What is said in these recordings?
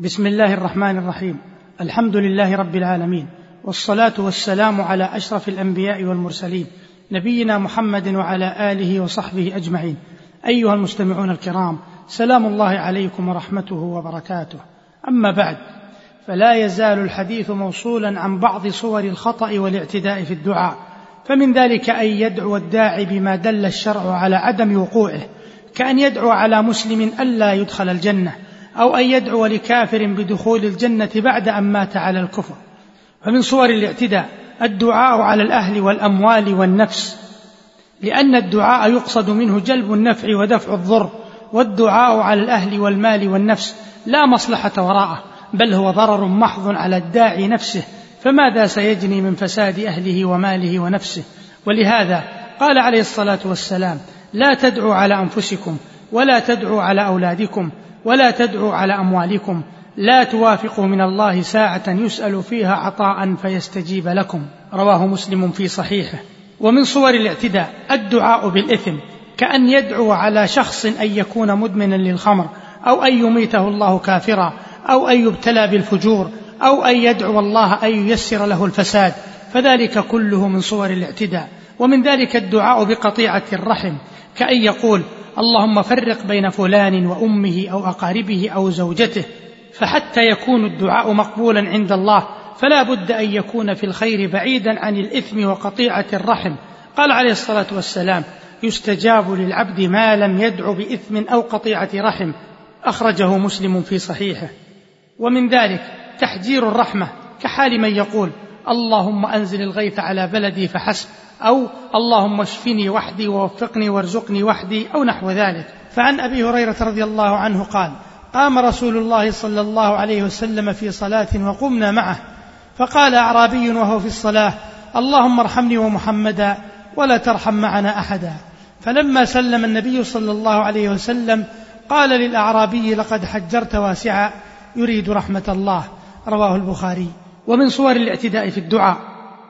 بسم الله الرحمن الرحيم. الحمد لله رب العالمين والصلاة والسلام على أشرف الأنبياء والمرسلين نبينا محمد وعلى آله وصحبه أجمعين. أيها المستمعون الكرام سلام الله عليكم ورحمته وبركاته. أما بعد فلا يزال الحديث موصولا عن بعض صور الخطأ والاعتداء في الدعاء فمن ذلك أن يدعو الداعي بما دل الشرع على عدم وقوعه كأن يدعو على مسلم ألا يدخل الجنة. أو أن يدعو لكافر بدخول الجنة بعد أن مات على الكفر. فمن صور الاعتداء الدعاء على الأهل والأموال والنفس لأن الدعاء يقصد منه جلب النفع ودفع الضر والدعاء على الأهل والمال والنفس لا مصلحة وراءه بل هو ضرر محض على الداعي نفسه. فماذا سيجني من فساد أهله وماله ونفسه؟ ولهذا قال عليه الصلاة والسلام لا تدعوا على أنفسكم ولا تدعوا على أولادكم ولا تدعوا على أموالكم. لا توافقوا من الله ساعة يسأل فيها عطاء فيستجيب لكم. رواه مسلم في صحيحه. ومن صور الاعتداء الدعاء بالإثم. كأن يدعو على شخص أن يكون مدمنا للخمر أو أن يميته الله كافرا أو أن يبتلى بالفجور أو أن يدعو الله أن ييسر له الفساد. فذلك كله من صور الاعتداء. ومن ذلك الدعاء بقطيعة الرحم. كأن يقول اللهم فرق بين فلان وأمه أو أقاربه أو زوجته فحتى يكون الدعاء مقبولا عند الله فلا بد أن يكون في الخير بعيدا عن الإثم وقطيعة الرحم. قال عليه الصلاة والسلام يستجاب للعبد ما لم يدع بإثم أو قطيعة رحم. أخرجه مسلم في صحيحه. ومن ذلك تحجير الرحمة كحال من يقول اللهم أنزل الغيث على بلدي فحسب. أو اللهم اشفني وحدي ووفقني وارزقني وحدي أو نحو ذلك. فعن أبي هريرة رضي الله عنه قال قام رسول الله صلى الله عليه وسلم في صلاة وقمنا معه فقال أعرابي وهو في الصلاة اللهم ارحمني ومحمدا ولا ترحم معنا أحدا. فلما سلم النبي صلى الله عليه وسلم قال للأعرابي لقد حجرت واسعا يريد رحمة الله. رواه البخاري. ومن صور الاعتداء في الدعاء.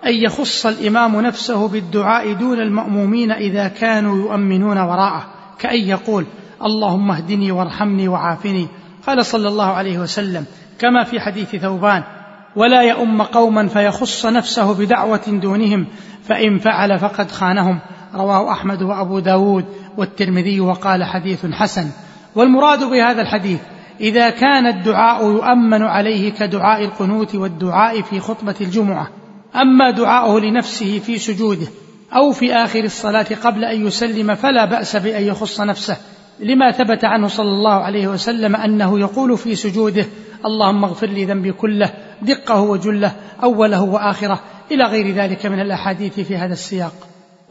أن يخص الإمام نفسه بالدعاء دون المأمومين إذا كانوا يؤمنون وراءه كأن يقول اللهم اهدني وارحمني وعافني. قال صلى الله عليه وسلم كما في حديث ثوبان ولا يؤم قوما فيخص نفسه بدعوة دونهم فإن فعل فقد خانهم. رواه أحمد وأبو داود والترمذي وقال حديث حسن. والمراد بهذا الحديث إذا كان الدعاء يؤمن عليه كدعاء القنوت والدعاء في خطبة الجمعة أما دعاؤه لنفسه في سجوده أو في آخر الصلاة قبل أن يسلم فلا بأس بأن يخص نفسه لما ثبت عنه صلى الله عليه وسلم أنه يقول في سجوده اللهم اغفر لي ذنبي كله دقه وجله أوله وآخره إلى غير ذلك من الأحاديث في هذا السياق.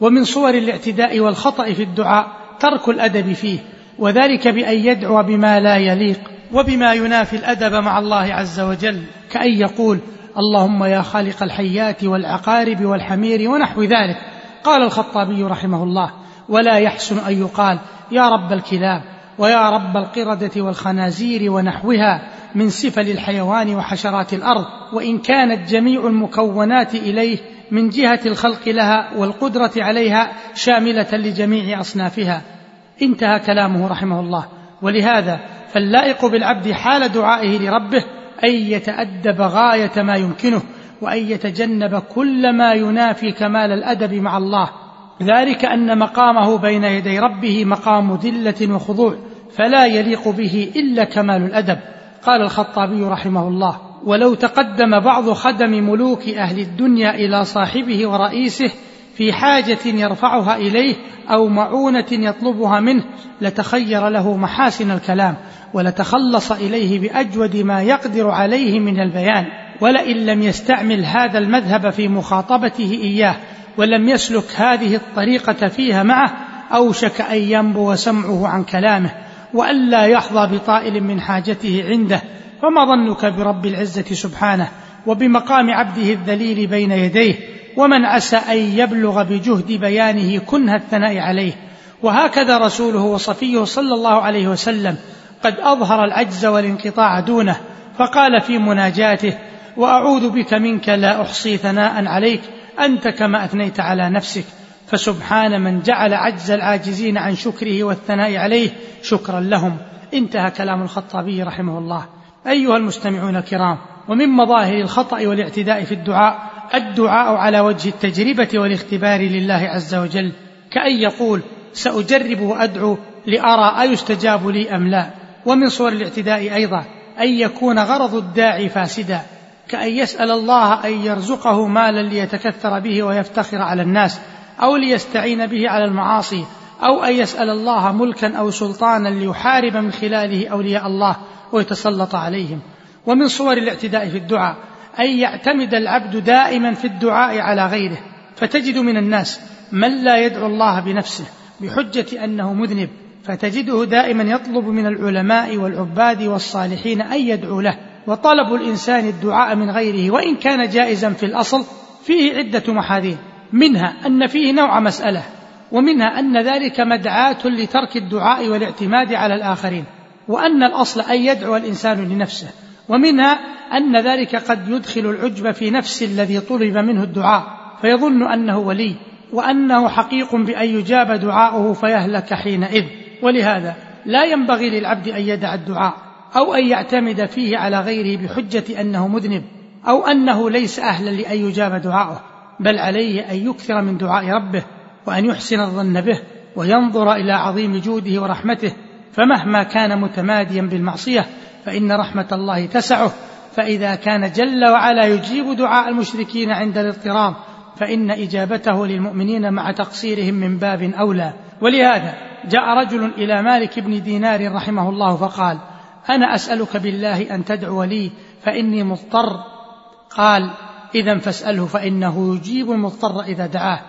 ومن صور الاعتداء والخطأ في الدعاء ترك الأدب فيه وذلك بأن يدعو بما لا يليق وبما ينافي الأدب مع الله عز وجل كأن يقول اللهم يا خالق الحيات والعقارب والحمير ونحو ذلك. قال الخطابي رحمه الله ولا يحسن أن يقال يا رب الكلاب ويا رب القردة والخنازير ونحوها من سفل الحيوان وحشرات الأرض وإن كانت جميع المكونات إليه من جهة الخلق لها والقدرة عليها شاملة لجميع أصنافها. انتهى كلامه رحمه الله. ولهذا فاللائق بالعبد حال دعائه لربه أن يتأدب غاية ما يمكنه وأن يتجنب كل ما ينافي كمال الأدب مع الله. ذلك أن مقامه بين يدي ربه مقام ذلة وخضوع فلا يليق به إلا كمال الأدب. قال الخطابي رحمه الله ولو تقدم بعض خدم ملوك أهل الدنيا إلى صاحبه ورئيسه في حاجة يرفعها إليه أو معونة يطلبها منه لتخير له محاسن الكلام. ولتخلص إليه بأجود ما يقدر عليه من البيان. ولئن لم يستعمل هذا المذهب في مخاطبته إياه ولم يسلك هذه الطريقة فيها معه أوشك أن ينبو سمعه عن كلامه. وألا يحظى بطائل من حاجته عنده. فما ظنك برب العزة سبحانه وبمقام عبده الذليل بين يديه؟ ومن عسى أن يبلغ بجهد بيانه كنه الثناء عليه. وهكذا رسوله وصفيه صلى الله عليه وسلم. قد أظهر العجز والانقطاع دونه فقال في مناجاته وأعوذ بك منك لا أحصي ثناء عليك أنت كما أثنيت على نفسك فسبحان من جعل عجز العاجزين عن شكره والثناء عليه شكرا لهم. انتهى كلام الخطابي رحمه الله. أيها المستمعون الكرام ومن مظاهر الخطأ والاعتداء في الدعاء الدعاء على وجه التجربة والاختبار لله عز وجل كأن يقول سأجرب وأدعو لأرى أيستجاب لي أم لا. ومن صور الاعتداء أيضا أن يكون غرض الداعي فاسدا كأن يسأل الله أن يرزقه مالا ليتكثر به ويفتخر على الناس أو ليستعين به على المعاصي أو أن يسأل الله ملكا أو سلطانا ليحارب من خلاله أولياء الله ويتسلط عليهم. ومن صور الاعتداء في الدعاء أن يعتمد العبد دائما في الدعاء على غيره. فتجد من الناس من لا يدعو الله بنفسه بحجة أنه مذنب. فتجده دائما يطلب من العلماء والعباد والصالحين أن يدعوا له وطلب الإنسان الدعاء من غيره وإن كان جائزا في الأصل فيه عدة محاذير منها أن فيه نوع مسألة ومنها أن ذلك مدعاة لترك الدعاء والاعتماد على الآخرين وأن الأصل أن يدعو الإنسان لنفسه ومنها أن ذلك قد يدخل العجب في نفس الذي طلب منه الدعاء فيظن أنه ولي وأنه حقيق بأن يجاب دعاؤه فيهلك حينئذ. ولهذا لا ينبغي للعبد أن يدع الدعاء أو أن يعتمد فيه على غيره بحجة أنه مذنب أو أنه ليس أهلا لأن يجاب دعاؤه بل عليه أن يكثر من دعاء ربه وأن يحسن الظن به وينظر إلى عظيم جوده ورحمته. فمهما كان متماديا بالمعصية فإن رحمة الله تسعه. فإذا كان جل وعلا يجيب دعاء المشركين عند الاضطراب فإن إجابته للمؤمنين مع تقصيرهم من باب أولى. ولهذا جاء رجل إلى مالك بن دينار رحمه الله فقال أنا أسألك بالله أن تدعو لي فإني مضطر. قال إذا فاسأله فإنه يجيب المضطر إذا دعاه.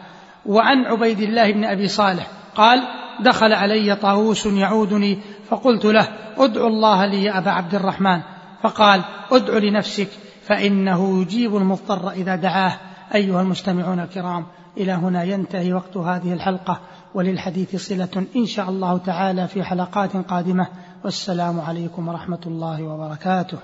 وعن عبيد الله بن أبي صالح قال دخل علي طاووس يعودني فقلت له ادعو الله لي يا أبا عبد الرحمن. فقال ادع لنفسك فإنه يجيب المضطر إذا دعاه. أيها المستمعون الكرام إلى هنا ينتهي وقت هذه الحلقة وللحديث صلة إن شاء الله تعالى في حلقات قادمة. والسلام عليكم ورحمة الله وبركاته.